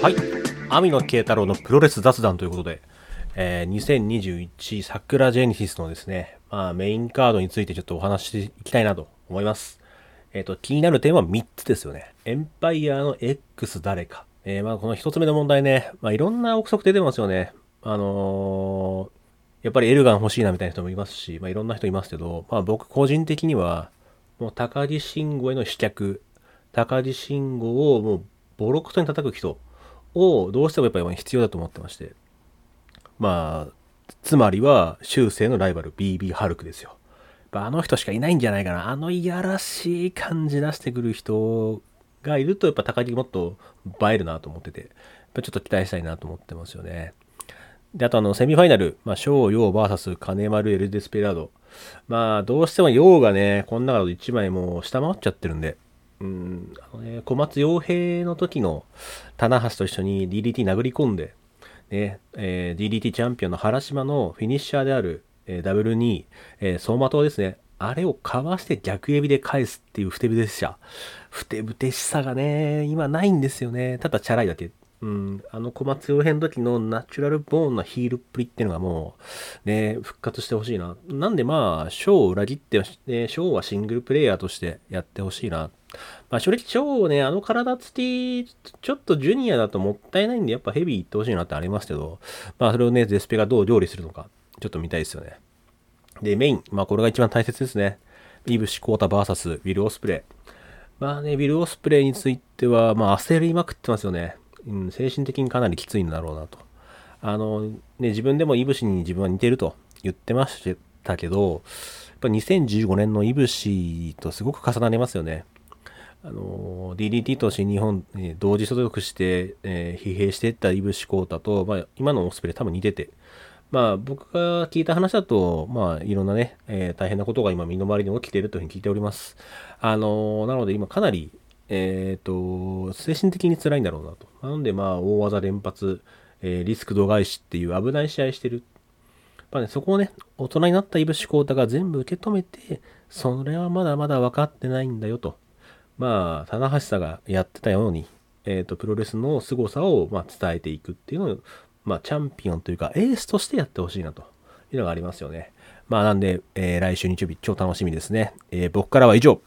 はい。網野慶太郎のプロレス雑談ということで、えー、2021桜ジェネシスのですね、まあ、メインカードについてちょっとお話していきたいなと思います。えっ、と、気になる点は3つですよね。エンパイアの X 誰か。えー、まあ、この1つ目の問題ね、まあ、いろんな憶測出てますよね。あのーやっぱりエルガン欲しいなみたいな人もいますし、まあ、いろんな人いますけど、まあ、僕個人的には、もう高木慎吾への飛脚、高木慎吾をもうボロクソに叩く人をどうしてもやっぱり必要だと思ってまして、まあ、つまりは修正のライバル BB ハルクですよ。あの人しかいないんじゃないかな。あのいやらしい感じ出してくる人がいると、やっぱ高木もっと映えるなと思ってて、やっぱちょっと期待したいなと思ってますよね。で、あとあの、セミファイナル、まあ、翔陽 VS 金丸エルデスペラード。まあ、どうしても陽がね、この中の1枚もう下回っちゃってるんで、うん、あのね、小松洋平の時の棚橋と一緒に DDT 殴り込んで、ね、えー DDT チャンピオンの原島のフィニッシャーである、えーダブル2、えー走馬灯ですね。あれをかわして逆エビで返すっていうふてぶてしさ。ふてぶてしさがね、今ないんですよね。ただチャラいだけ。うん、あの小松洋平の時のナチュラルボーンのヒールっぷりっていうのがもう、ね、復活してほしいな。なんでまあ、ショーを裏切って、ね、ショーはシングルプレイヤーとしてやってほしいな。まあ正直、ショーね、あの体つき、ちょっとジュニアだともったいないんで、やっぱヘビー行ってほしいなってありますけど、まあそれをね、ゼスペがどう料理するのか、ちょっと見たいですよね。で、メイン。まあこれが一番大切ですね。イブシコータ VS ウィル・オスプレイ。まあね、ウィル・オスプレイについては、まあ焦りまくってますよね。うん、精神的にかなりきついんだろうなと。あの、ね、自分でもイブシに自分は似てると言ってましたけど、やっぱ2015年のイブシとすごく重なりますよね。あの DDT と新日本、え同時所属して、えー疲弊していったイブシコータと、まあ、今のオスプレイ多分似てて、まあ僕が聞いた話だと、まあいろんなね、えー大変なことが今身の回りに起きているというふうに聞いております。あのなので今かなり、えっ、と、精神的に辛いんだろうなと。なのでまあ大技連発、えーリスク度外視っていう危ない試合してる。まあね、そこをね、大人になったイブシコータが全部受け止めて、それはまだまだ分かってないんだよと。まあ、棚橋さんがやってたように、えっ、と、プロレスの凄さを、まあ、伝えていくっていうのを、まあ、チャンピオンというか、エースとしてやってほしいなというのがありますよね。まあ、なんで、えー来週日曜日超楽しみですね。えー僕からは以上。